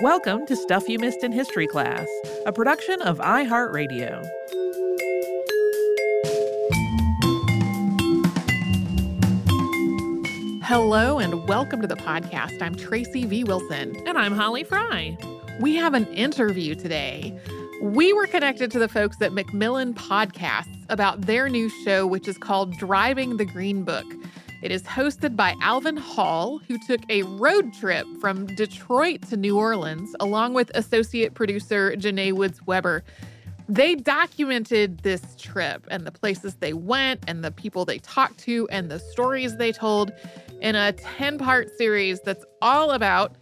Welcome to Stuff You Missed in History class, a production of iHeartRadio. Hello and welcome to the podcast. I'm Tracy V. Wilson. And I'm Holly Fry. We have an interview today. We were connected to the folks at Macmillan Podcasts about their new show, which is called Driving the Green Book. It is hosted by Alvin Hall, who took a road trip from Detroit to New Orleans, along with associate producer Janae Woods Weber. They documented this trip and the places they went and the people they talked to and the stories they told in a 10 part series that's all about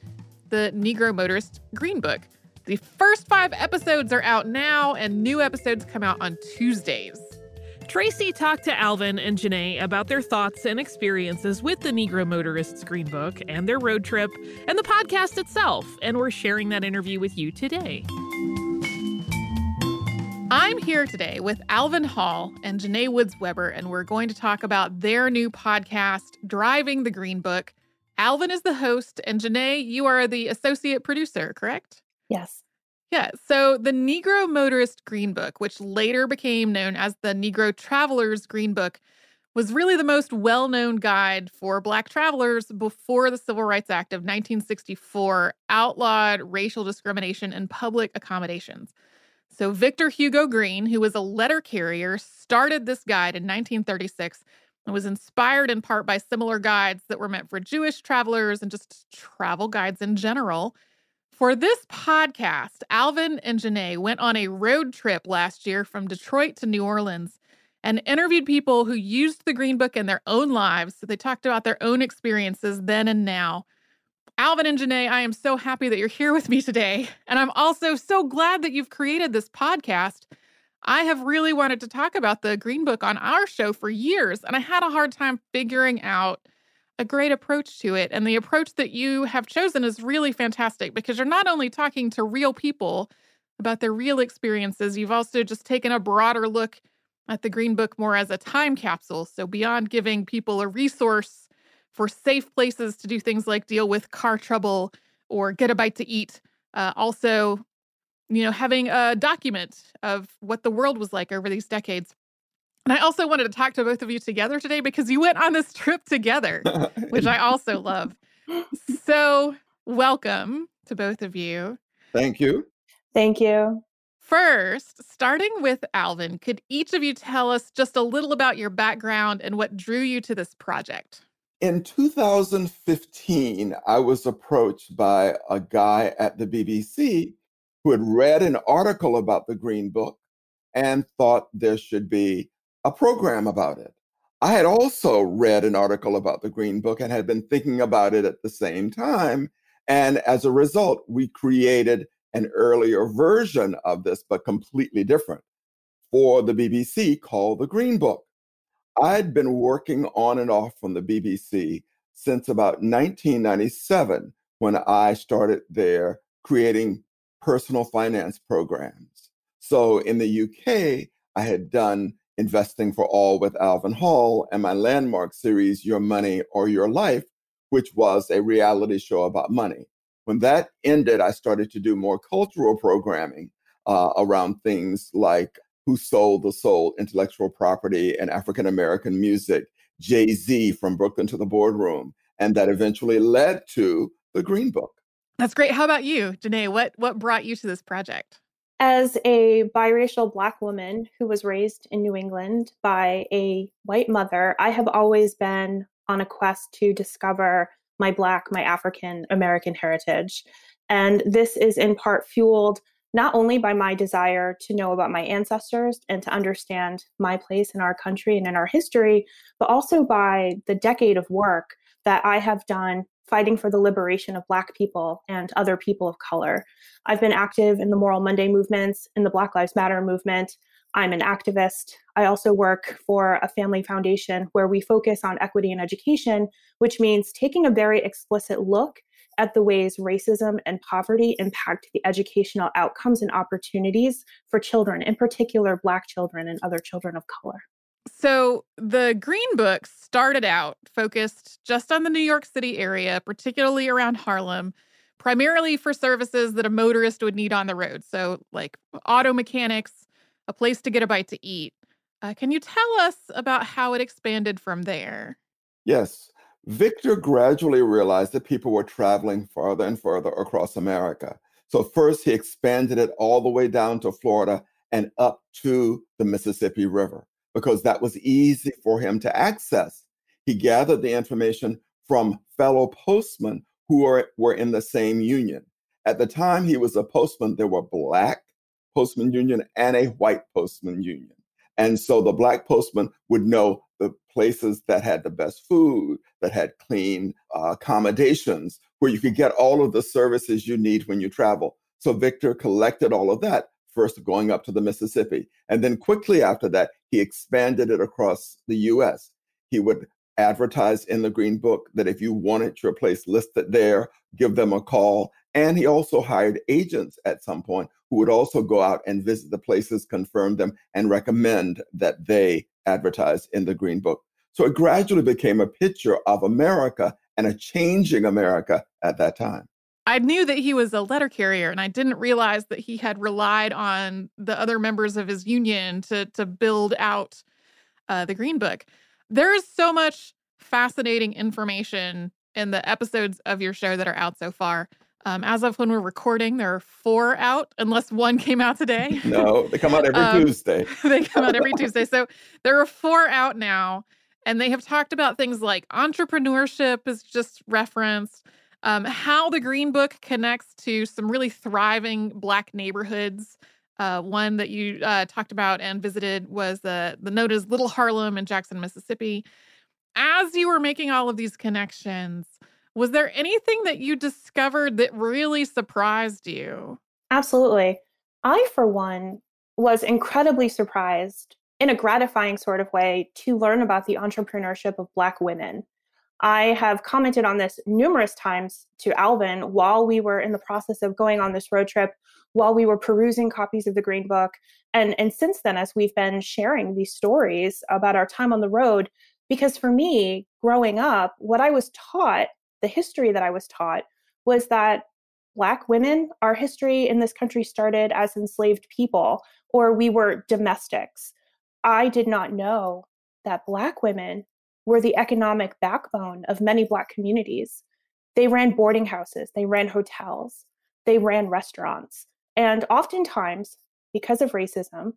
the Negro Motorist Green Book. The first five episodes are out now, and new episodes come out on Tuesdays. Tracy talked to Alvin and Janae about their thoughts and experiences with the Negro Motorists Green Book and their road trip and the podcast itself, and we're sharing that interview with you today. I'm here today with Alvin Hall and Janae Woods Weber, and we're going to talk about their new podcast, Driving the Green Book. Alvin is the host, and Janae, you are the associate producer, correct? Yes. Yeah. So the Negro Motorist Green Book, which later became known as the Negro Traveler's Green Book, was really the most well known guide for Black travelers before the Civil Rights Act of 1964 outlawed racial discrimination in public accommodations. So, Victor Hugo Green, who was a letter carrier, started this guide in 1936 and was inspired in part by similar guides that were meant for Jewish travelers and just travel guides in general. For this podcast, Alvin and Janae went on a road trip last year from Detroit to New Orleans and interviewed people who used the Green Book in their own lives. So they talked about their own experiences then and now. Alvin and Janae, I am so happy that you're here with me today. And I'm also so glad that you've created this podcast. I have really wanted to talk about the Green Book on our show for years, and I had a hard time figuring out a great approach to it. And the approach that you have chosen is really fantastic because you're not only talking to real people about their real experiences, you've also just taken a broader look at the Green Book more as a time capsule. So, beyond giving people a resource for safe places to do things like deal with car trouble or get a bite to eat. Uh, also, you know, having a document of what the world was like over these decades. And I also wanted to talk to both of you together today because you went on this trip together, which I also love. So, welcome to both of you. Thank you. Thank you. First, starting with Alvin, could each of you tell us just a little about your background and what drew you to this project? In 2015, I was approached by a guy at the BBC who had read an article about the Green Book and thought there should be a program about it. I had also read an article about the Green Book and had been thinking about it at the same time. And as a result, we created an earlier version of this, but completely different, for the BBC called the Green Book. I'd been working on and off from the BBC since about 1997 when I started there creating personal finance programs. So in the UK, I had done Investing for All with Alvin Hall and my landmark series, Your Money or Your Life, which was a reality show about money. When that ended, I started to do more cultural programming uh, around things like Who Stole the Soul, intellectual property, and African American music, Jay Z from Brooklyn to the Boardroom. And that eventually led to the Green Book. That's great. How about you, Janae? What what brought you to this project? As a biracial Black woman who was raised in New England by a white mother, I have always been on a quest to discover my Black, my African American heritage. And this is in part fueled not only by my desire to know about my ancestors and to understand my place in our country and in our history, but also by the decade of work that I have done fighting for the liberation of Black people and other people of color. I've been active in the Moral Monday movements, in the Black Lives Matter movement. I'm an activist. I also work for a family foundation where we focus on equity in education, which means taking a very explicit look at the ways racism and poverty impact the educational outcomes and opportunities for children, in particular, Black children and other children of color. So the Green Book started out focused just on the New York City area, particularly around Harlem, primarily for services that a motorist would need on the road. So, like auto mechanics, a place to get a bite to eat. Uh, can you tell us about how it expanded from there? Yes. Victor gradually realized that people were traveling farther and further across America. So, first, he expanded it all the way down to Florida and up to the Mississippi River because that was easy for him to access. He gathered the information from fellow postmen who are, were in the same union. At the time he was a postman, there were black postman union and a white postman union. And so the black postman would know the places that had the best food, that had clean uh, accommodations, where you could get all of the services you need when you travel. So Victor collected all of that first going up to the Mississippi. And then quickly after that, he expanded it across the US. He would advertise in the Green Book that if you wanted your place listed there, give them a call. And he also hired agents at some point who would also go out and visit the places, confirm them, and recommend that they advertise in the Green Book. So it gradually became a picture of America and a changing America at that time. I knew that he was a letter carrier, and I didn't realize that he had relied on the other members of his union to to build out uh, the Green Book. There is so much fascinating information in the episodes of your show that are out so far. Um, as of when we're recording, there are four out, unless one came out today. no, they come out every um, Tuesday. they come out every Tuesday. So there are four out now, and they have talked about things like entrepreneurship is just referenced um, how the Green Book connects to some really thriving Black neighborhoods. Uh, one that you uh, talked about and visited was the the note is Little Harlem in Jackson, Mississippi. As you were making all of these connections, was there anything that you discovered that really surprised you? Absolutely. I, for one, was incredibly surprised in a gratifying sort of way to learn about the entrepreneurship of Black women. I have commented on this numerous times to Alvin while we were in the process of going on this road trip, while we were perusing copies of the Green Book. And, and since then, as we've been sharing these stories about our time on the road, because for me, growing up, what I was taught, the history that I was taught, was that Black women, our history in this country started as enslaved people, or we were domestics. I did not know that Black women were the economic backbone of many Black communities. They ran boarding houses, they ran hotels, they ran restaurants. And oftentimes, because of racism,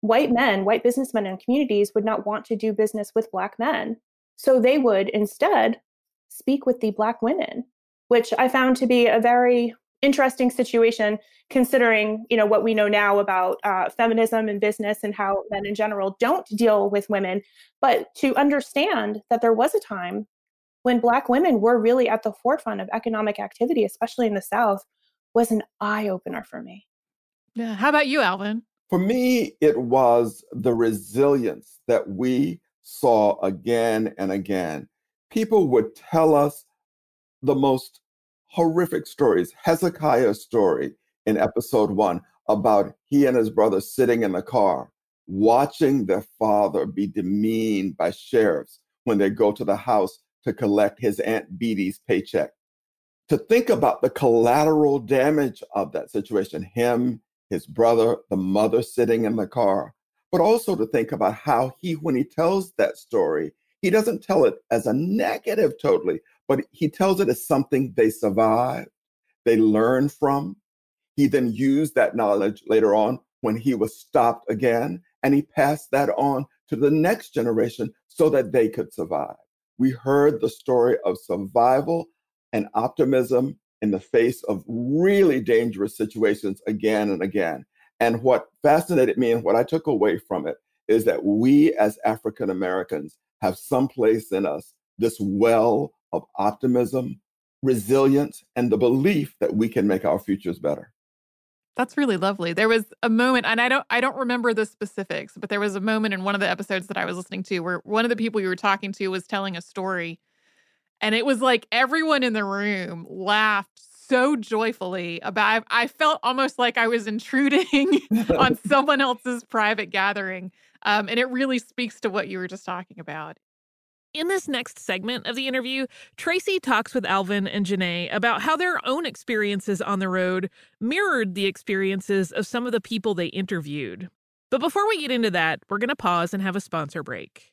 white men, white businessmen in communities would not want to do business with Black men So they would instead speak with the Black women, which I found to be a very interesting situation considering you know what we know now about uh, feminism and business and how men in general don't deal with women. But to understand that there was a time when black women were really at the forefront of economic activity especially in the south was an eye-opener for me. Yeah how about you alvin? For me it was the resilience that we saw again and again. People would tell us the most horrific stories. Hezekiah's story in episode one about he and his brother sitting in the car, watching their father be demeaned by sheriffs when they go to the house to collect his Aunt Beatty's paycheck. To think about the collateral damage of that situation, him, his brother, the mother sitting in the car, but also to think about how he, when he tells that story, he doesn't tell it as a negative totally, but he tells it as something they survived, they learned from. He then used that knowledge later on when he was stopped again, and he passed that on to the next generation so that they could survive. We heard the story of survival and optimism in the face of really dangerous situations again and again. And what fascinated me and what I took away from it is that we as African Americans have some place in us this well of optimism, resilience, and the belief that we can make our futures better. That's really lovely. There was a moment and I don't I don't remember the specifics, but there was a moment in one of the episodes that I was listening to where one of the people you were talking to was telling a story and it was like everyone in the room laughed so joyfully about I felt almost like I was intruding on someone else's private gathering. Um, and it really speaks to what you were just talking about. In this next segment of the interview, Tracy talks with Alvin and Janae about how their own experiences on the road mirrored the experiences of some of the people they interviewed. But before we get into that, we're going to pause and have a sponsor break.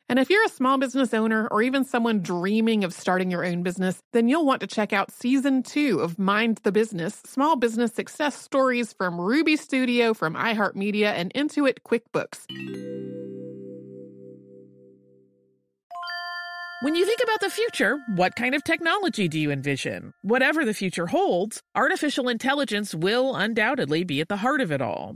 And if you're a small business owner or even someone dreaming of starting your own business, then you'll want to check out season two of Mind the Business Small Business Success Stories from Ruby Studio, from iHeartMedia, and Intuit QuickBooks. When you think about the future, what kind of technology do you envision? Whatever the future holds, artificial intelligence will undoubtedly be at the heart of it all.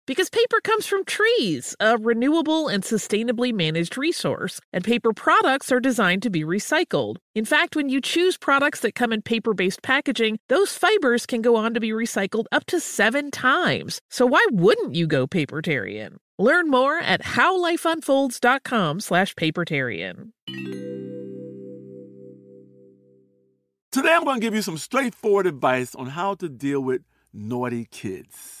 because paper comes from trees, a renewable and sustainably managed resource, and paper products are designed to be recycled. In fact, when you choose products that come in paper based packaging, those fibers can go on to be recycled up to seven times. So why wouldn't you go papertarian? Learn more at howlifeunfolds.com slash papertarian. Today, I'm going to give you some straightforward advice on how to deal with naughty kids.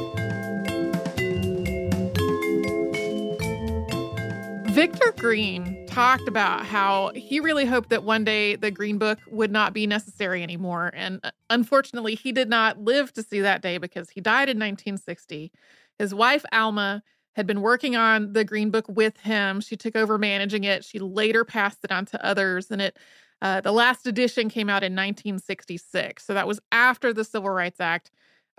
Victor Green talked about how he really hoped that one day the Green Book would not be necessary anymore. And uh, unfortunately, he did not live to see that day because he died in 1960. His wife, Alma, had been working on the Green Book with him. She took over managing it. She later passed it on to others. And it, uh, the last edition came out in 1966. So that was after the Civil Rights Act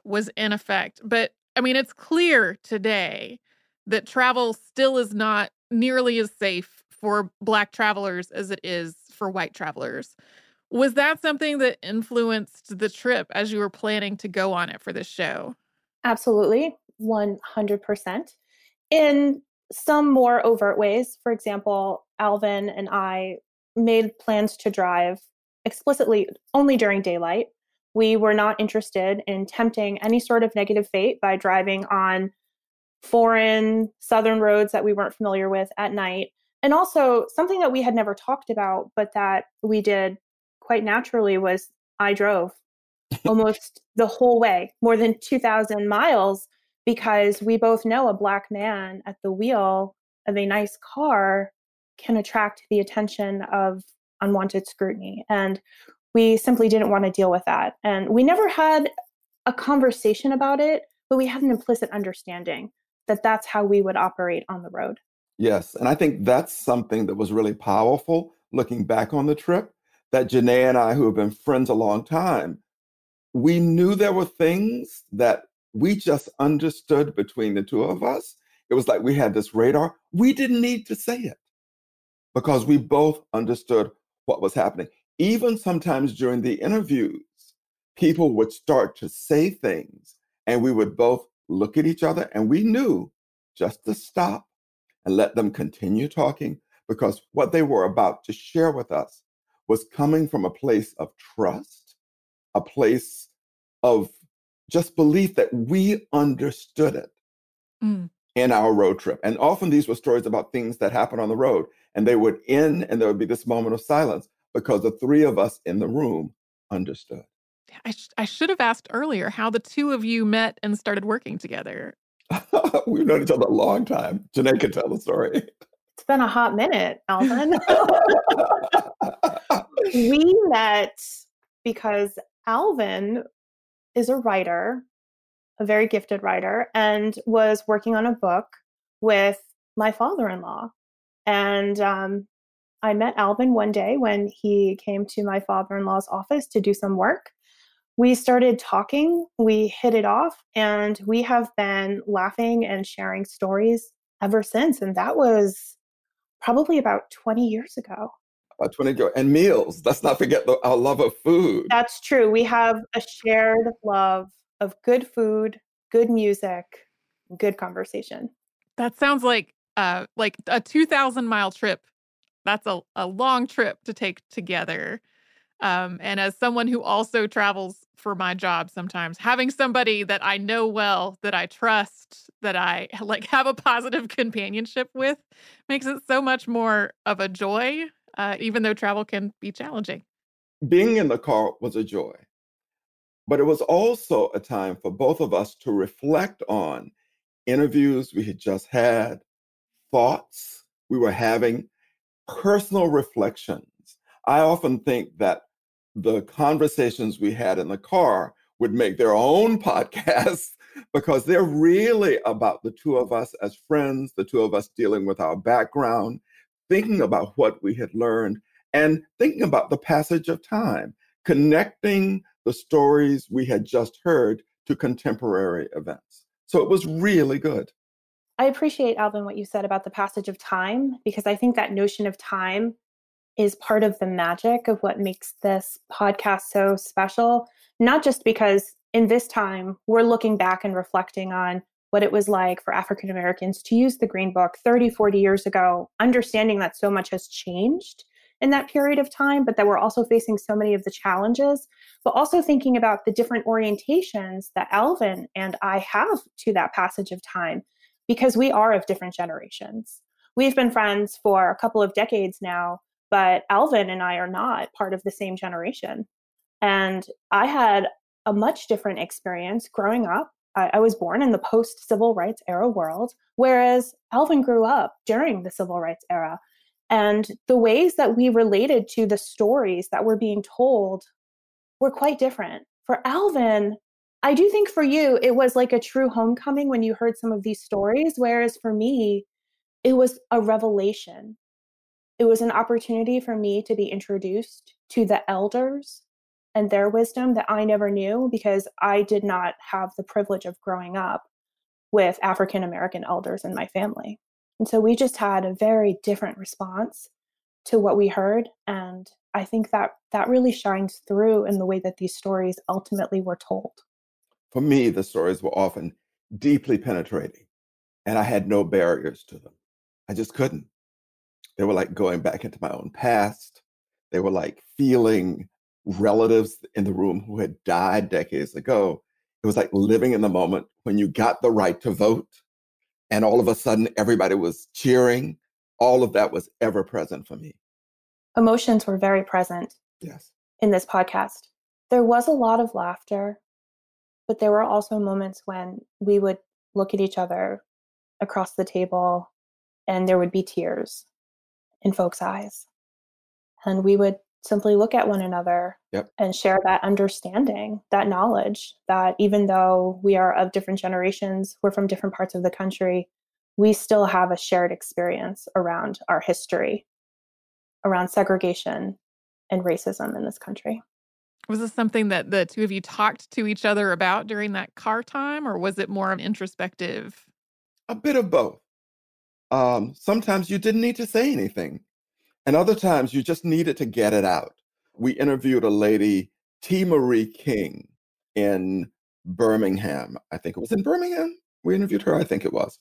was in effect. But I mean, it's clear today that travel still is not nearly as safe for Black travelers as it is for white travelers. Was that something that influenced the trip as you were planning to go on it for this show? Absolutely, 100%. In some more overt ways, for example, Alvin and I made plans to drive explicitly only during daylight. We were not interested in tempting any sort of negative fate by driving on foreign southern roads that we weren't familiar with at night. And also, something that we had never talked about, but that we did quite naturally was I drove almost the whole way, more than 2,000 miles, because we both know a black man at the wheel of a nice car can attract the attention of unwanted scrutiny. And we simply didn't want to deal with that. And we never had a conversation about it, but we had an implicit understanding that that's how we would operate on the road. Yes. And I think that's something that was really powerful looking back on the trip that Janae and I, who have been friends a long time, we knew there were things that we just understood between the two of us. It was like we had this radar. We didn't need to say it because we both understood what was happening. Even sometimes during the interviews, people would start to say things, and we would both look at each other, and we knew just to stop and let them continue talking because what they were about to share with us was coming from a place of trust, a place of just belief that we understood it mm. in our road trip. And often these were stories about things that happened on the road, and they would end and there would be this moment of silence because the three of us in the room understood. I, sh- I should have asked earlier how the two of you met and started working together. We've known each other a long time. Janae can tell the story. It's been a hot minute, Alvin. we met because Alvin is a writer, a very gifted writer, and was working on a book with my father in law. And um, I met Alvin one day when he came to my father in law's office to do some work we started talking, we hit it off, and we have been laughing and sharing stories ever since. And that was probably about 20 years ago. About 20 ago. And meals. Let's not forget the, our love of food. That's true. We have a shared love of good food, good music, good conversation. That sounds like uh like a 2000 mile trip. That's a, a long trip to take together. Um, and as someone who also travels for my job sometimes, having somebody that I know well, that I trust, that I like have a positive companionship with makes it so much more of a joy, uh, even though travel can be challenging. Being in the car was a joy. But it was also a time for both of us to reflect on interviews we had just had, thoughts we were having, personal reflections. I often think that the conversations we had in the car would make their own podcasts because they're really about the two of us as friends, the two of us dealing with our background, thinking about what we had learned, and thinking about the passage of time, connecting the stories we had just heard to contemporary events. So it was really good. I appreciate, Alvin, what you said about the passage of time, because I think that notion of time is part of the magic of what makes this podcast so special. Not just because in this time we're looking back and reflecting on what it was like for African Americans to use the Green Book 30, 40 years ago, understanding that so much has changed in that period of time, but that we're also facing so many of the challenges, but also thinking about the different orientations that Alvin and I have to that passage of time because we are of different generations. We've been friends for a couple of decades now, but Alvin and I are not part of the same generation. And I had a much different experience growing up. I, I was born in the post civil rights era world, whereas Alvin grew up during the civil rights era. And the ways that we related to the stories that were being told were quite different. For Alvin, I do think for you, it was like a true homecoming when you heard some of these stories. Whereas for me, it was a revelation. It was an opportunity for me to be introduced to the elders and their wisdom that I never knew because I did not have the privilege of growing up with African American elders in my family. And so we just had a very different response to what we heard. And I think that that really shines through in the way that these stories ultimately were told. For me, the stories were often deeply penetrating, and I had no barriers to them. I just couldn't. They were like going back into my own past. They were like feeling relatives in the room who had died decades ago. It was like living in the moment when you got the right to vote and all of a sudden everybody was cheering. All of that was ever present for me. Emotions were very present. Yes. In this podcast, there was a lot of laughter, but there were also moments when we would look at each other across the table and there would be tears in folks' eyes. And we would simply look at one another yep. and share that understanding, that knowledge that even though we are of different generations, we're from different parts of the country, we still have a shared experience around our history, around segregation and racism in this country. Was this something that the two of you talked to each other about during that car time, or was it more introspective? A bit of both. Um, sometimes you didn't need to say anything and other times you just needed to get it out. We interviewed a lady, T. Marie King, in Birmingham. I think it was in Birmingham. We interviewed her, I think it was.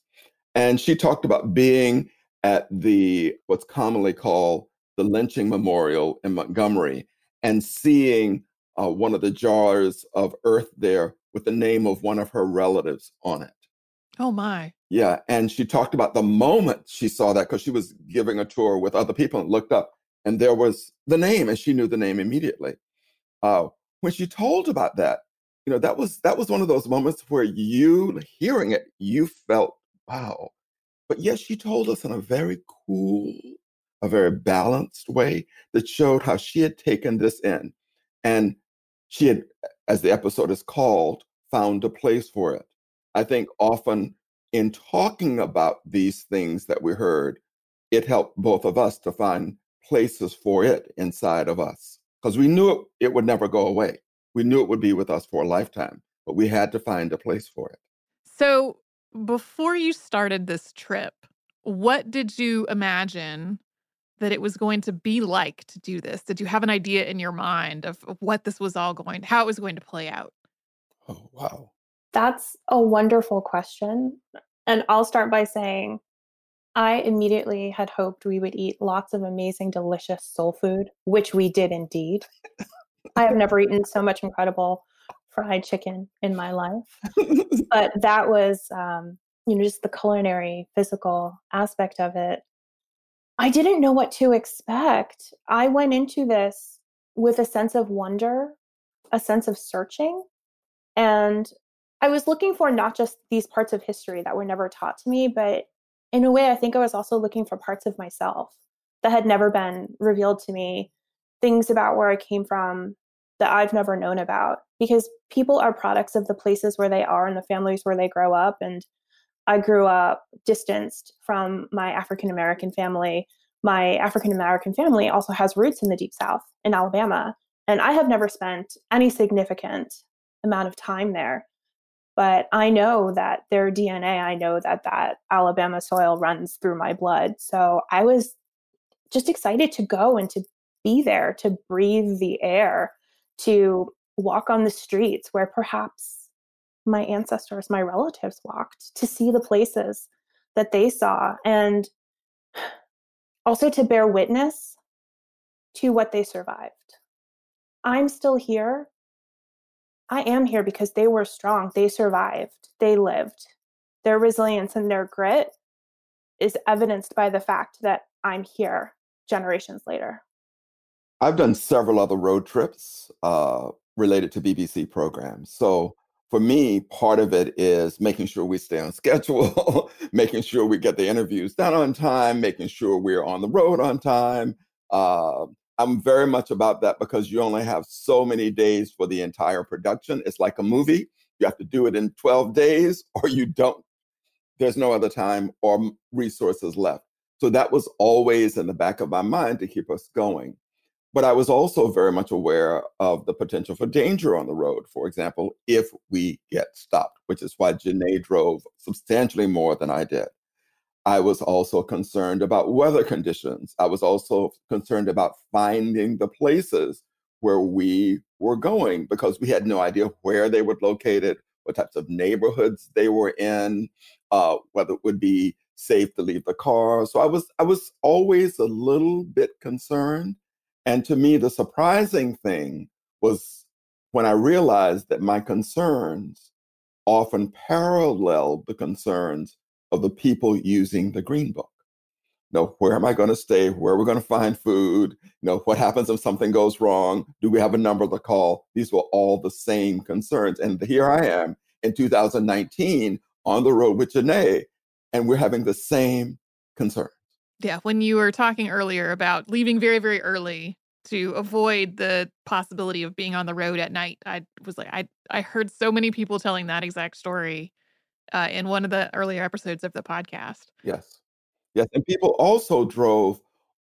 And she talked about being at the what's commonly called the lynching memorial in Montgomery and seeing uh, one of the jars of earth there with the name of one of her relatives on it. Oh my. Yeah. And she talked about the moment she saw that because she was giving a tour with other people and looked up and there was the name and she knew the name immediately. Uh, when she told about that, you know, that was that was one of those moments where you hearing it, you felt, wow. But yes, she told us in a very cool, a very balanced way that showed how she had taken this in. And she had, as the episode is called, found a place for it. I think often in talking about these things that we heard, it helped both of us to find places for it inside of us because we knew it, it would never go away. We knew it would be with us for a lifetime, but we had to find a place for it. So, before you started this trip, what did you imagine that it was going to be like to do this? Did you have an idea in your mind of, of what this was all going, how it was going to play out? Oh, wow. That's a wonderful question. And I'll start by saying I immediately had hoped we would eat lots of amazing, delicious soul food, which we did indeed. I have never eaten so much incredible fried chicken in my life. but that was, um, you know, just the culinary, physical aspect of it. I didn't know what to expect. I went into this with a sense of wonder, a sense of searching And I was looking for not just these parts of history that were never taught to me, but in a way, I think I was also looking for parts of myself that had never been revealed to me, things about where I came from that I've never known about. Because people are products of the places where they are and the families where they grow up. And I grew up distanced from my African American family. My African American family also has roots in the Deep South in Alabama. And I have never spent any significant amount of time there but I know that their DNA, I know that that Alabama soil runs through my blood. So I was just excited to go and to be there, to breathe the air, to walk on the streets where perhaps my ancestors, my relatives walked, to see the places that they saw, and also to bear witness to what they survived. I'm still here I am here because they were strong. They survived. They lived. Their resilience and their grit is evidenced by the fact that I'm here generations later. I've done several other road trips uh, related to BBC programs. So for me, part of it is making sure we stay on schedule, making sure we get the interviews done on time, making sure we're on the road on time, uh, I'm very much about that because you only have so many days for the entire production. It's like a movie. You have to do it in 12 days or you don't. There's no other time or resources left. So that was always in the back of my mind to keep us going. But I was also very much aware of the potential for danger on the road, for example, if we get stopped, which is why Janae drove substantially more than I did. I was also concerned about weather conditions. I was also concerned about finding the places where we were going because we had no idea where they were located, what types of neighborhoods they were in, uh, whether it would be safe to leave the car. So I was I was always a little bit concerned. And to me, the surprising thing was when I realized that my concerns often paralleled the concerns of the people using the green book. You know, where am I going to stay? Where are we going to find food? You know, what happens if something goes wrong? Do we have a number to call? These were all the same concerns. And here I am in 2019 on the road with Janae, and we're having the same concerns. Yeah, when you were talking earlier about leaving very, very early to avoid the possibility of being on the road at night, I was like, I I heard so many people telling that exact story uh, in one of the earlier episodes of the podcast. Yes. Yes. And people also drove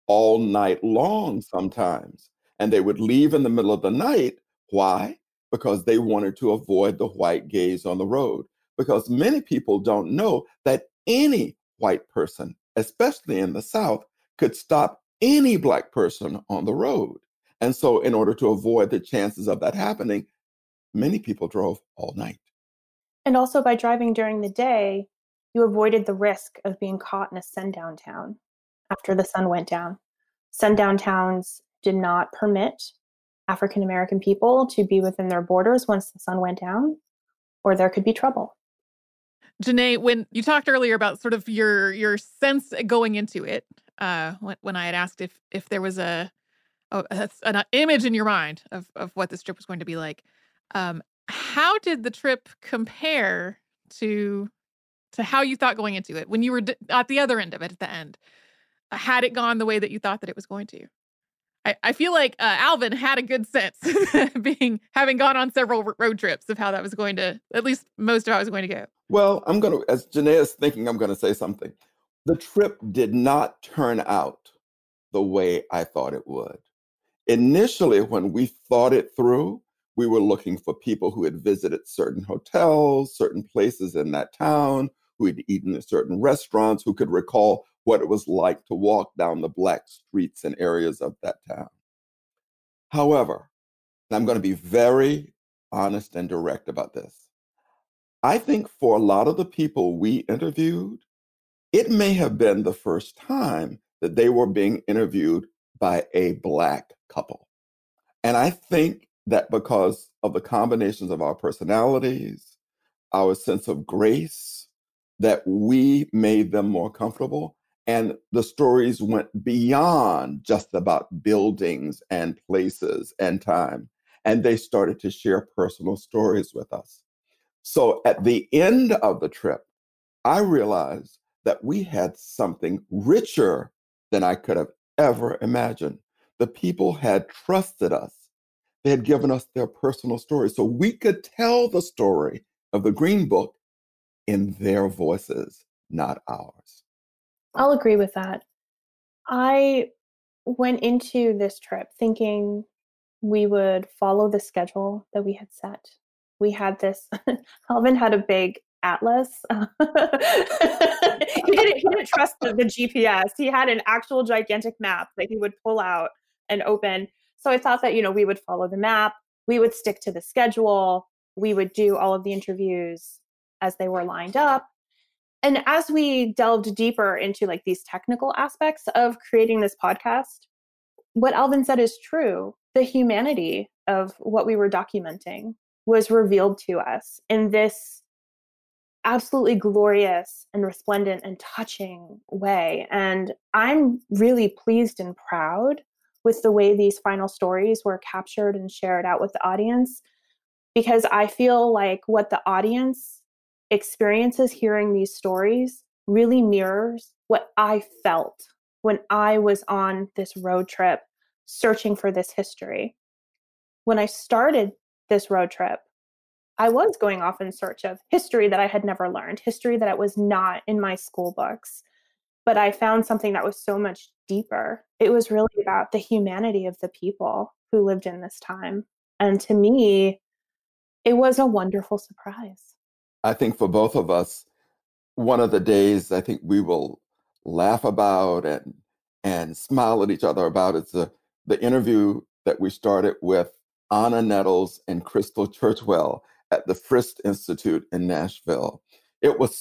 all night long sometimes, and they would leave in the middle of the night. Why? Because they wanted to avoid the white gaze on the road. Because many people don't know that any white person, especially in the South, could stop any black person on the road. And so, in order to avoid the chances of that happening, many people drove all night. And also by driving during the day, you avoided the risk of being caught in a sundown town after the sun went down. Sundown towns did not permit African American people to be within their borders once the sun went down, or there could be trouble. Janae, when you talked earlier about sort of your your sense going into it, uh, when, when I had asked if if there was a, a an image in your mind of of what this trip was going to be like, um, how did the trip compare to to how you thought going into it when you were d- at the other end of it at the end? Had it gone the way that you thought that it was going to? I, I feel like uh, Alvin had a good sense, being having gone on several road trips of how that was going to, at least most of how it was going to go. Well, I'm going to, as Janae is thinking, I'm going to say something. The trip did not turn out the way I thought it would. Initially, when we thought it through, we were looking for people who had visited certain hotels, certain places in that town, who had eaten at certain restaurants, who could recall what it was like to walk down the black streets and areas of that town. However, I'm going to be very honest and direct about this. I think for a lot of the people we interviewed, it may have been the first time that they were being interviewed by a Black couple. And I think that because of the combinations of our personalities, our sense of grace, that we made them more comfortable. And the stories went beyond just about buildings and places and time. and they started to share personal stories with us. So at the end of the trip, I realized that we had something richer than I could have ever imagined. The people had trusted us. They had given us their personal stories so we could tell the story of the Green Book in their voices, not ours. I'll agree with that. I went into this trip thinking we would follow the schedule that we had set. We had this, Alvin had a big atlas. he, didn't, he didn't trust the, the GPS. He had an actual gigantic map that he would pull out and open. So I thought that, you know, we would follow the map, we would stick to the schedule, we would do all of the interviews as they were lined up. And as we delved deeper into like these technical aspects of creating this podcast, what Alvin said is true. The humanity of what we were documenting was revealed to us in this absolutely glorious and resplendent and touching way. And I'm really pleased and proud with the way these final stories were captured and shared out with the audience because I feel like what the audience experiences hearing these stories really mirrors what I felt when I was on this road trip searching for this history. When I started this road trip, I was going off in search of history that I had never learned, history that was not in my school books. But I found something that was so much deeper. It was really about the humanity of the people who lived in this time. And to me, it was a wonderful surprise. I think for both of us, one of the days I think we will laugh about and and smile at each other about is the the interview that we started with Anna Nettles and Crystal Churchwell at the Frist Institute in Nashville. It was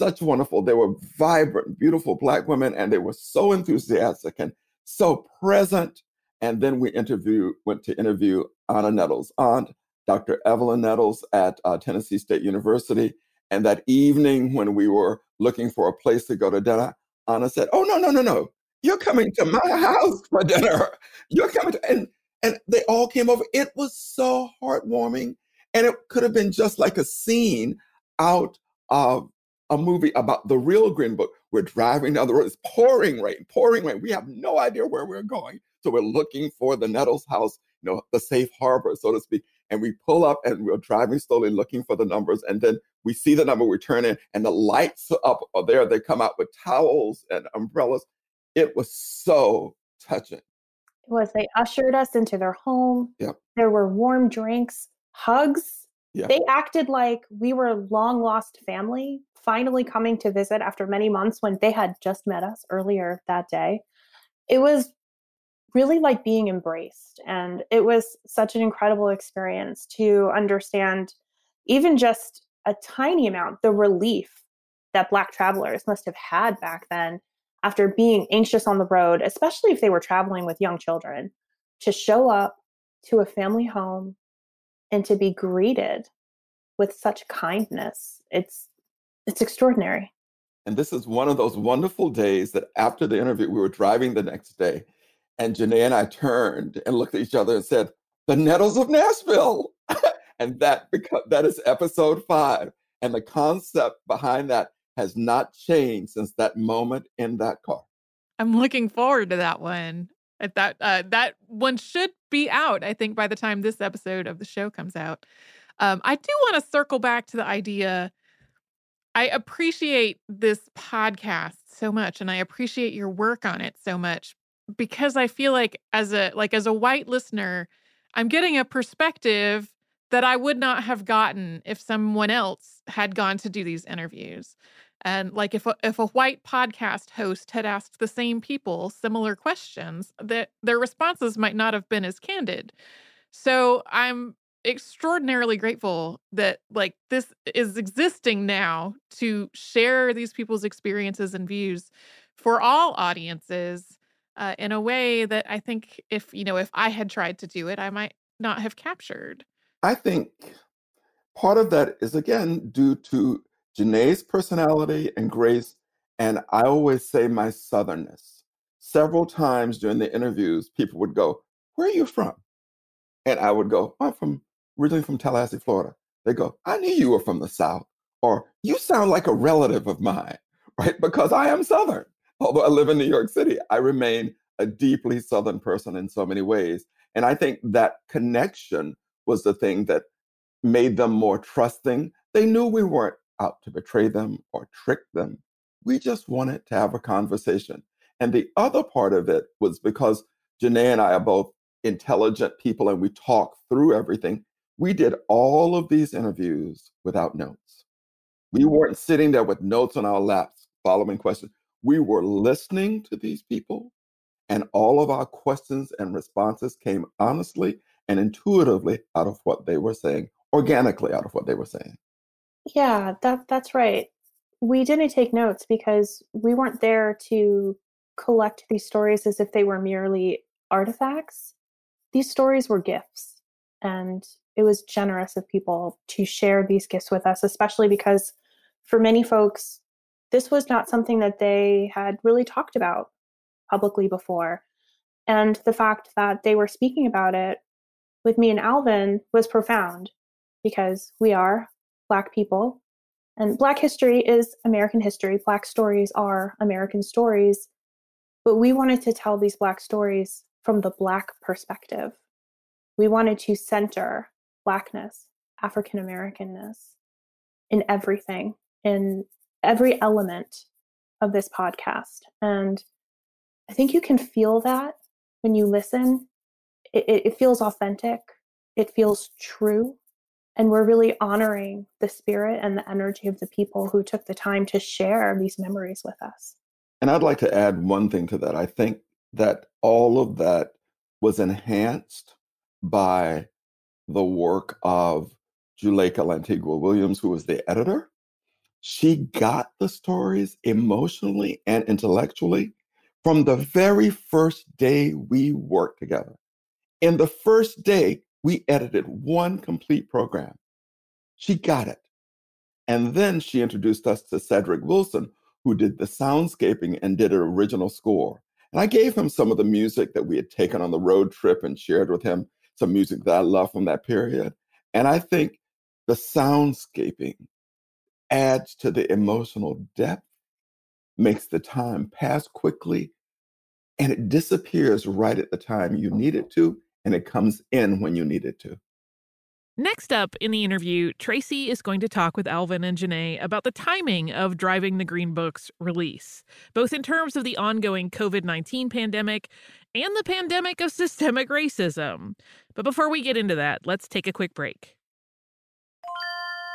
such wonderful. They were vibrant, beautiful Black women, and they were so enthusiastic and so present. And then we interviewed, went to interview Anna Nettles' aunt, Dr. Evelyn Nettles at uh, Tennessee State University. And that evening, when we were looking for a place to go to dinner, Anna said, "Oh no, no, no, no! You're coming to my house for dinner. You're coming to," and and they all came over. It was so heartwarming and it could have been just like a scene out of a movie about the real Green Book. We're driving down the road, it's pouring rain, pouring rain. We have no idea where we're going. So we're looking for the Nettles house, you know, the safe harbor, so to speak. And we pull up and we're driving slowly looking for the numbers. And then we see the number, we turn in, and the lights up are there. They come out with towels and umbrellas. It was so touching. It was. They ushered us into their home. Yep. There were warm drinks hugs. Yeah. They acted like we were long lost family, finally coming to visit after many months when they had just met us earlier that day. It was really like being embraced. And it was such an incredible experience to understand even just a tiny amount, the relief that Black travelers must have had back then after being anxious on the road, especially if they were traveling with young children, to show up to a family home and to be greeted with such kindness it's it's extraordinary and this is one of those wonderful days that after the interview we were driving the next day and Janae and I turned and looked at each other and said the nettles of Nashville and that because that is episode 5 and the concept behind that has not changed since that moment in that car I'm looking forward to that one. That uh, that one should be out, I think, by the time this episode of the show comes out. Um, I do want to circle back to the idea. I appreciate this podcast so much, and I appreciate your work on it so much because I feel like as a like as a white listener, I'm getting a perspective that I would not have gotten if someone else had gone to do these interviews. And like if a, if a white podcast host had asked the same people similar questions, that their responses might not have been as candid. So I'm extraordinarily grateful that like this is existing now to share these people's experiences and views for all audiences uh, in a way that I think if you know if I had tried to do it, I might not have captured. I think part of that is again due to Janae's personality and grace, and I always say my southernness. Several times during the interviews, people would go, Where are you from? And I would go, I'm from originally from Tallahassee, Florida. They go, I knew you were from the South, or you sound like a relative of mine, right? Because I am Southern. Although I live in New York City, I remain a deeply Southern person in so many ways. And I think that connection was the thing that made them more trusting. They knew we weren't out to betray them or trick them. We just wanted to have a conversation. And the other part of it was because Janae and I are both intelligent people and we talk through everything. We did all of these interviews without notes. We weren't sitting there with notes on our laps following questions. We were listening to these people, and all of our questions and responses came honestly and intuitively out of what they were saying, organically out of what they were saying. Yeah, that that's right. We didn't take notes because we weren't there to collect these stories as if they were merely artifacts. These stories were gifts, and it was generous of people to share these gifts with us, especially because for many folks, this was not something that they had really talked about publicly before. And the fact that they were speaking about it with me and Alvin was profound because we are Black people. And Black history is American history. Black stories are American stories. But we wanted to tell these Black stories from the Black perspective. We wanted to center Blackness, African Americanness in everything, in every element of this podcast. And I think you can feel that when you listen. It, it, feels authentic, it feels true. And we're really honoring the spirit and the energy of the people who took the time to share these memories with us. And I'd like to add one thing to that. I think that all of that was enhanced by the work of Juleyka Lantigua Williams, who was the editor. She got the stories emotionally and intellectually from the very first day we worked together. In the first day, we edited one complete program. She got it. And then she introduced us to Cedric Wilson, who did the soundscaping and did an original score. And I gave him some of the music that we had taken on the road trip and shared with him some music that I love from that period. And I think the soundscaping adds to the emotional depth, makes the time pass quickly, and it disappears right at the time you need it uh-huh. to, and it comes in when you need it to. Next up in the interview, Tracy is going to talk with Alvin and Janae about the timing of Driving the Green Book's release, both in terms of the ongoing COVID 19 pandemic and the pandemic of systemic racism. But before we get into that, let's take a quick break.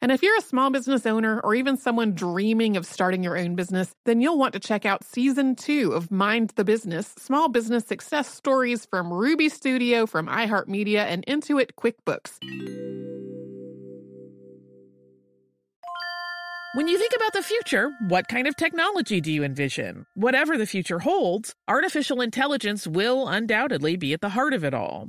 And if you're a small business owner or even someone dreaming of starting your own business, then you'll want to check out season two of Mind the Business Small Business Success Stories from Ruby Studio, from iHeartMedia, and Intuit QuickBooks. When you think about the future, what kind of technology do you envision? Whatever the future holds, artificial intelligence will undoubtedly be at the heart of it all.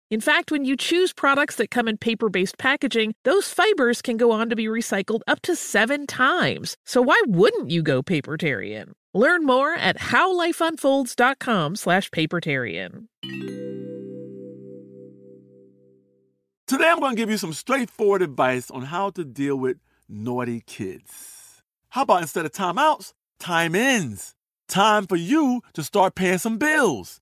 In fact, when you choose products that come in paper based packaging, those fibers can go on to be recycled up to seven times. So why wouldn't you go papertarian? Learn more at howlifeunfolds.com slash papertarian. Today, I'm going to give you some straightforward advice on how to deal with naughty kids. How about instead of timeouts, time ins? Time for you to start paying some bills.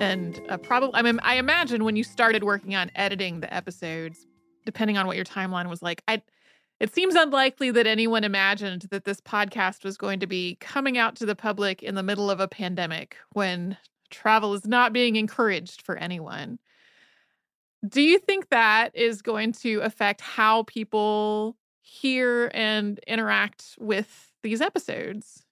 and uh, probably, I mean, I imagine when you started working on editing the episodes, depending on what your timeline was like, I, it seems unlikely that anyone imagined that this podcast was going to be coming out to the public in the middle of a pandemic when travel is not being encouraged for anyone. Do you think that is going to affect how people hear and interact with these episodes?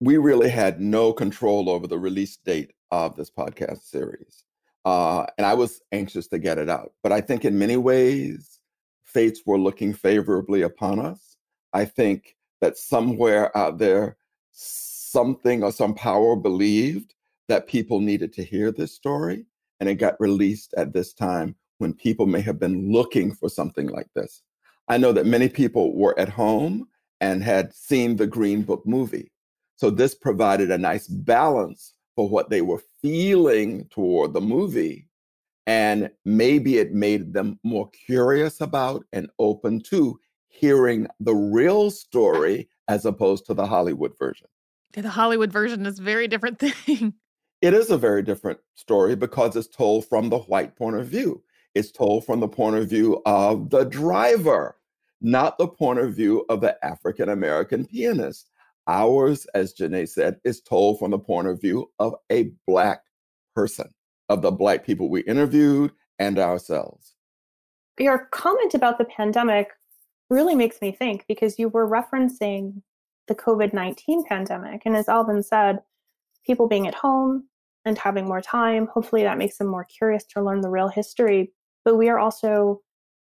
We really had no control over the release date of this podcast series. Uh, and I was anxious to get it out. But I think in many ways, fates were looking favorably upon us. I think that somewhere out there, something or some power believed that people needed to hear this story. And it got released at this time when people may have been looking for something like this. I know that many people were at home and had seen the Green Book movie. So this provided a nice balance for what they were feeling toward the movie. And maybe it made them more curious about and open to hearing the real story as opposed to the Hollywood version. The Hollywood version is a very different thing. It is a very different story because it's told from the white point of view. It's told from the point of view of the driver, not the point of view of the African American pianist. Ours, as Janae said, is told from the point of view of a Black person, of the Black people we interviewed and ourselves. Your comment about the pandemic really makes me think because you were referencing the COVID 19 pandemic. And as Alvin said, people being at home and having more time, hopefully that makes them more curious to learn the real history. But we are also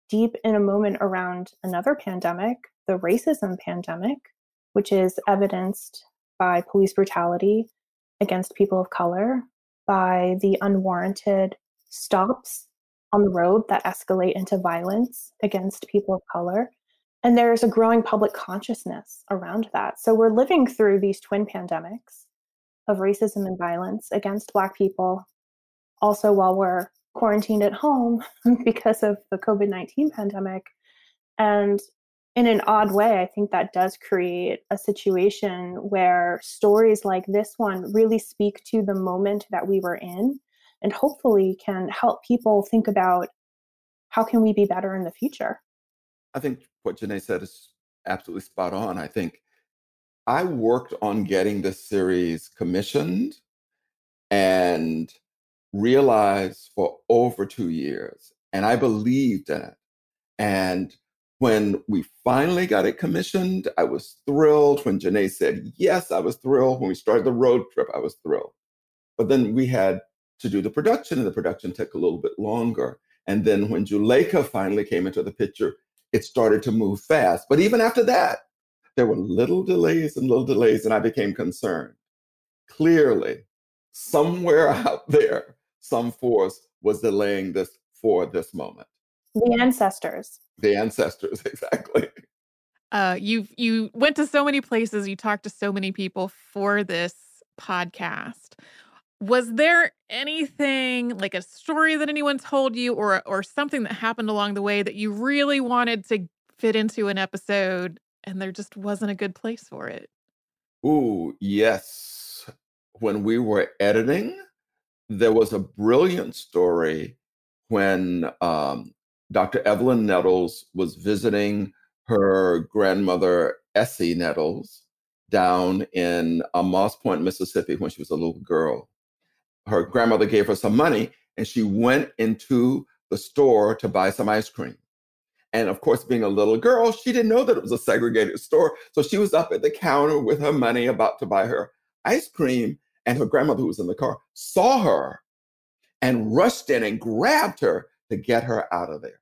deep in a moment around another pandemic, the racism pandemic, which is evidenced by police brutality against people of color, by the unwarranted stops on the road that escalate into violence against people of color. And there's a growing public consciousness around that. So we're living through these twin pandemics of racism and violence against Black people, also while we're quarantined at home because of the COVID 19 pandemic. And in an odd way, I think that does create a situation where stories like this one really speak to the moment that we were in and hopefully can help people think about how can we be better in the future. I think what Janae said is absolutely spot on. I think I worked on getting this series commissioned and realized for over two years, and I believed in it. And When we finally got it commissioned, I was thrilled. When Janae said yes, I was thrilled. When we started the road trip, I was thrilled. But then we had to do the production, and the production took a little bit longer. And then when Juleyka finally came into the picture, it started to move fast. But even after that, there were little delays and little delays, and I became concerned. Clearly, somewhere out there, some force was delaying this for this moment. The ancestors. The ancestors, exactly. Uh, you you went to so many places. You talked to so many people for this podcast. Was there anything like a story that anyone told you, or or something that happened along the way that you really wanted to fit into an episode, and there just wasn't a good place for it? Ooh, yes. When we were editing, there was a brilliant story when um, Dr. Evelyn Nettles was visiting her grandmother, Essie Nettles, down in uh, Moss Point, Mississippi, when she was a little girl. Her grandmother gave her some money, and she went into the store to buy some ice cream. And of course, being a little girl, she didn't know that it was a segregated store. So she was up at the counter with her money about to buy her ice cream. And her grandmother, who was in the car, saw her and rushed in and grabbed her to get her out of there.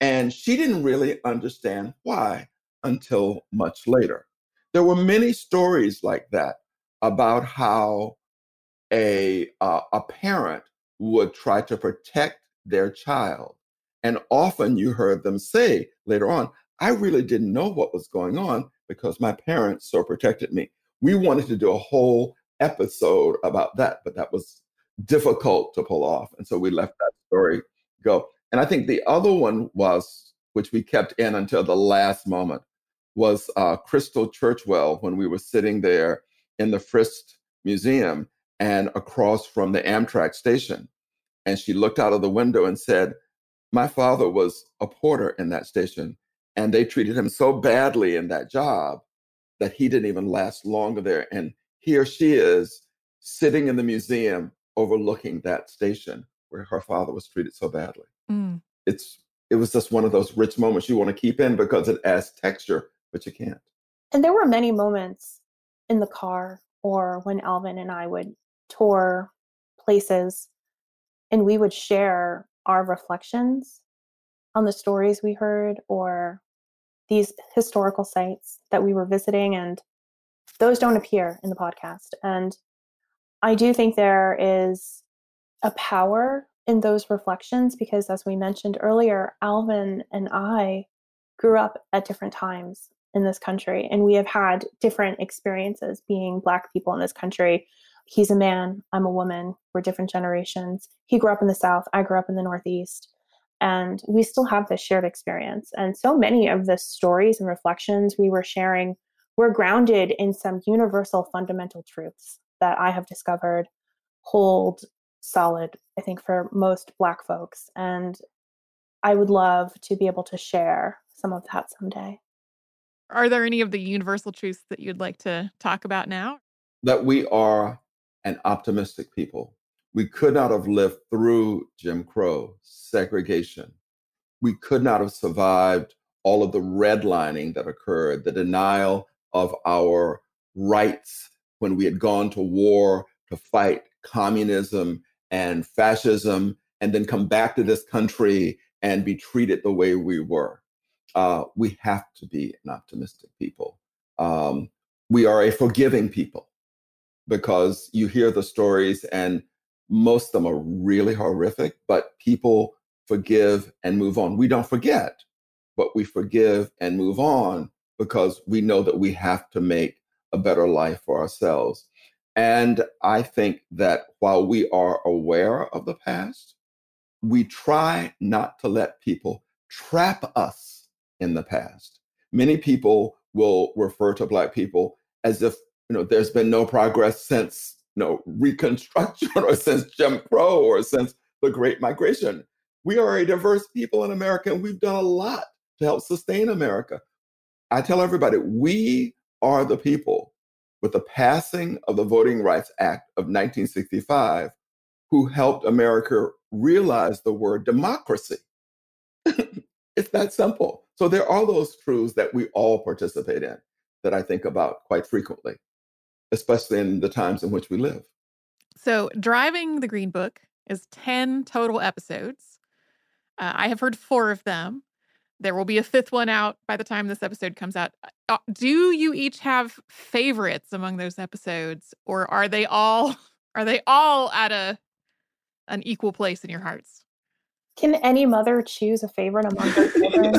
And she didn't really understand why until much later. There were many stories like that about how a, uh, a parent would try to protect their child. And often you heard them say later on, I really didn't know what was going on because my parents so protected me. We wanted to do a whole episode about that, but that was difficult to pull off. And so we left that story go. And I think the other one was, which we kept in until the last moment, was uh, Crystal Churchwell when we were sitting there in the Frist Museum and across from the Amtrak station. And she looked out of the window and said, My father was a porter in that station, and they treated him so badly in that job that he didn't even last longer there. And here she is sitting in the museum overlooking that station where her father was treated so badly. Mm. It's it was just one of those rich moments you want to keep in because it adds texture, but you can't. And there were many moments in the car or when Alvin and I would tour places and we would share our reflections on the stories we heard or these historical sites that we were visiting and those don't appear in the podcast and I do think there is a power in those reflections because, as we mentioned earlier, Alvin and I grew up at different times in this country and we have had different experiences being Black people in this country. He's a man, I'm a woman, we're different generations. He grew up in the South, I grew up in the Northeast. And we still have this shared experience. And so many of the stories and reflections we were sharing were grounded in some universal fundamental truths that I have discovered hold solid, I think, for most Black folks. And I would love to be able to share some of that someday. Are there any of the universal truths that you'd like to talk about now? That we are an optimistic people. We could not have lived through Jim Crow, segregation. We could not have survived all of the redlining that occurred, the denial of our rights when we had gone to war to fight communism and fascism and then come back to this country and be treated the way we were. Uh, we have to be an optimistic people. Um, we are a forgiving people because you hear the stories and most of them are really horrific, but people forgive and move on. We don't forget, but we forgive and move on because we know that we have to make a better life for ourselves. And I think that while we are aware of the past, we try not to let people trap us in the past. Many people will refer to Black people as if you know there's been no progress since you know Reconstruction or since Jim Crow or since the Great Migration. We are a diverse people in America, and we've done a lot to help sustain America. I tell everybody we are the people with the passing of the Voting Rights Act of 1965 who helped America realize the word democracy. it's that simple. So there are those truths that we all participate in that I think about quite frequently, especially in the times in which we live. So, Driving the Green Book is 10 total episodes. Uh, I have heard four of them. There will be a fifth one out by the time this episode comes out. Uh, do you each have favorites among those episodes or are they all are they all at a an equal place in your hearts? Can any mother choose a favorite among her children?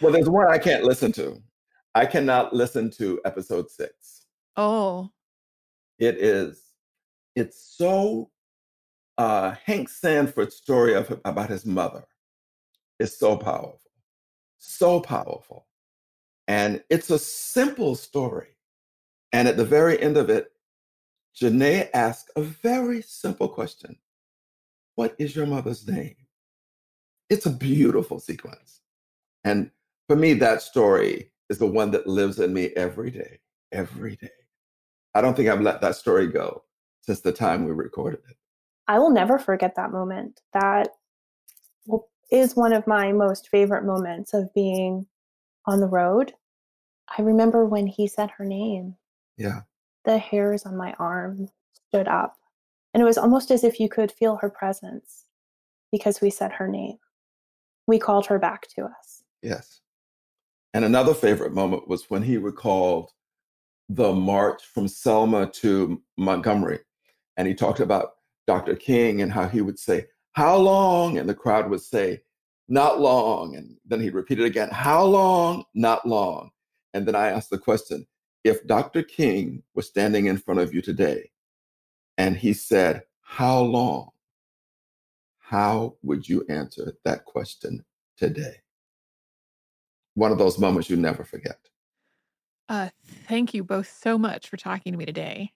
well, there's one I can't listen to. I cannot listen to episode 6. Oh. It is it's so uh Hank Sanford's story of about his mother is so powerful, so powerful. And it's a simple story. And at the very end of it, Janae asks a very simple question What is your mother's name? It's a beautiful sequence. And for me, that story is the one that lives in me every day, every day. I don't think I've let that story go since the time we recorded it. I will never forget that moment. That is one of my most favorite moments of being on the road. I remember when he said her name. Yeah. The hairs on my arm stood up. And it was almost as if you could feel her presence because we said her name. We called her back to us. Yes. And another favorite moment was when he recalled the march from Selma to Montgomery. And he talked about Dr. King and how he would say, how long? And the crowd would say, Not long. And then he repeated again, How long? Not long. And then I asked the question if Dr. King was standing in front of you today and he said, How long? How would you answer that question today? One of those moments you never forget. Uh, thank you both so much for talking to me today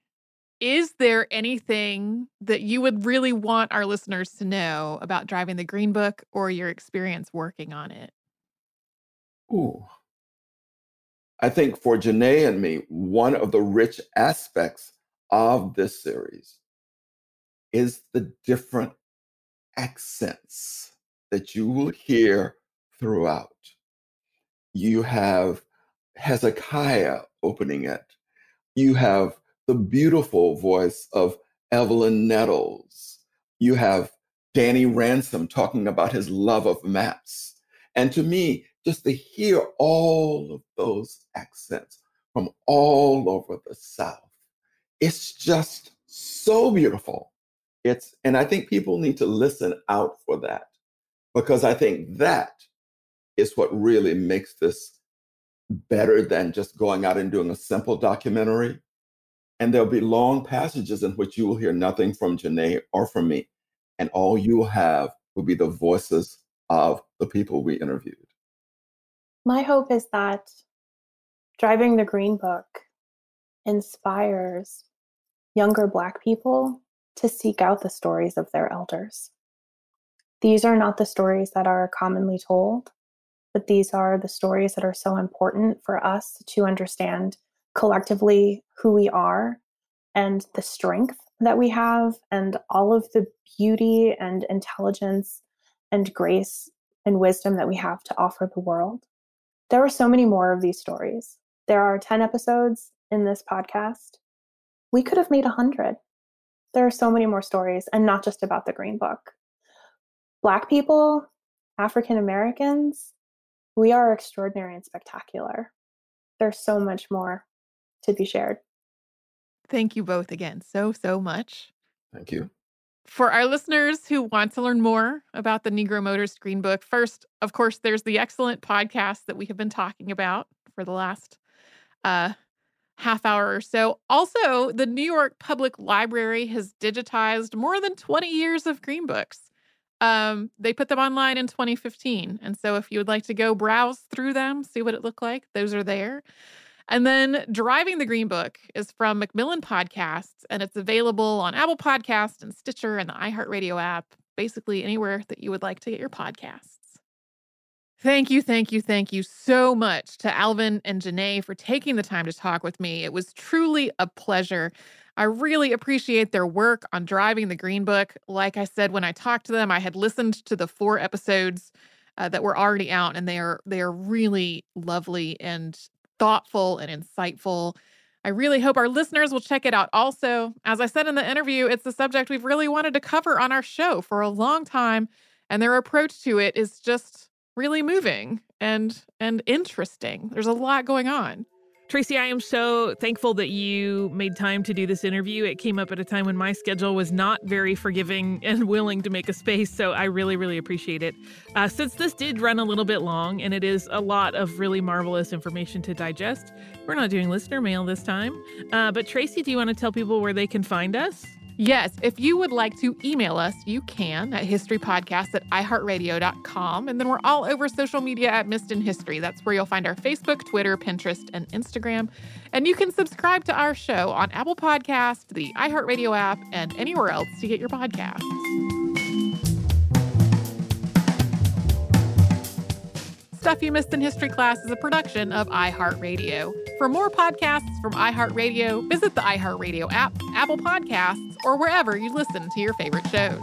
is there anything that you would really want our listeners to know about driving the Green Book or your experience working on it? Ooh. I think for Janae and me, one of the rich aspects of this series is the different accents that you will hear throughout. You have Hezekiah opening it. You have the beautiful voice of Evelyn Nettles. You have Danny Ransom talking about his love of maps. And to me, just to hear all of those accents from all over the South, it's just so beautiful. It's, and I think people need to listen out for that because I think that is what really makes this better than just going out and doing a simple documentary. And there'll be long passages in which you will hear nothing from Janae or from me. And all you will have will be the voices of the people we interviewed. My hope is that driving the Green Book inspires younger Black people to seek out the stories of their elders. These are not the stories that are commonly told, but these are the stories that are so important for us to understand collectively who we are and the strength that we have and all of the beauty and intelligence and grace and wisdom that we have to offer the world. There are so many more of these stories. There are 10 episodes in this podcast. We could have made 100. There are so many more stories, and not just about the Green Book. Black people, African Americans, we are extraordinary and spectacular. There's so much more to be shared. Thank you both again so, so much. Thank you. For our listeners who want to learn more about the Negro Motorist Green Book, first, of course, there's the excellent podcast that we have been talking about for the last uh, half hour or so. Also, the New York Public Library has digitized more than 20 years of Green Books. Um, they put them online in 2015. And so if you would like to go browse through them, see what it looked like, those are there. And then Driving the Green Book is from Macmillan Podcasts, and it's available on Apple Podcasts and Stitcher and the iHeartRadio app, basically anywhere that you would like to get your podcasts. Thank you, thank you, thank you so much to Alvin and Janae for taking the time to talk with me. It was truly a pleasure. I really appreciate their work on driving the Green Book. Like I said, when I talked to them, I had listened to the four episodes uh, that were already out, and they are they are really lovely and thoughtful and insightful. I really hope our listeners will check it out. Also, as I said in the interview, it's the subject we've really wanted to cover on our show for a long time, and their approach to it is just really moving and and interesting. There's a lot going on. Tracy, I am so thankful that you made time to do this interview. It came up at a time when my schedule was not very forgiving and willing to make a space, so I really, really appreciate it. Uh, since this did run a little bit long and it is a lot of really marvelous information to digest, we're not doing listener mail this time. Uh, but Tracy, do you want to tell people where they can find us? Yes, if you would like to email us, you can at historypodcast at iheartradio.com. And then we're all over social media at Missed in History. That's where you'll find our Facebook, Twitter, Pinterest, and Instagram. And you can subscribe to our show on Apple Podcast, the iHeartRadio app, and anywhere else to get your podcasts. Stuff You Missed in History Class is a production of iHeartRadio. For more podcasts from iHeartRadio, visit the iHeartRadio app, Apple Podcasts, or wherever you listen to your favorite shows.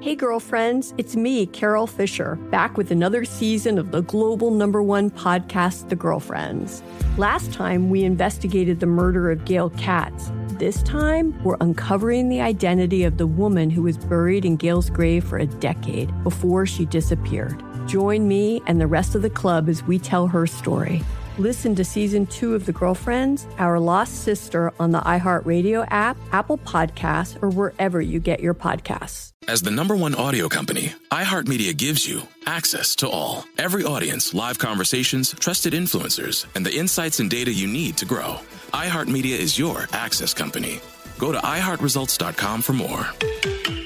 Hey, girlfriends, it's me, Carol Fisher, back with another season of the global number one podcast, The Girlfriends. Last time, we investigated the murder of Gail Katz. This time, we're uncovering the identity of the woman who was buried in Gail's grave for a decade before she disappeared. Join me and the rest of the club as we tell her story. Listen to season two of The Girlfriends, Our Lost Sister on the iHeartRadio app, Apple Podcasts, or wherever you get your podcasts. As the number one audio company, iHeartMedia gives you access to all. Every audience, live conversations, trusted influencers, and the insights and data you need to grow. iHeartMedia is your access company. Go to iHeartResults.com for more.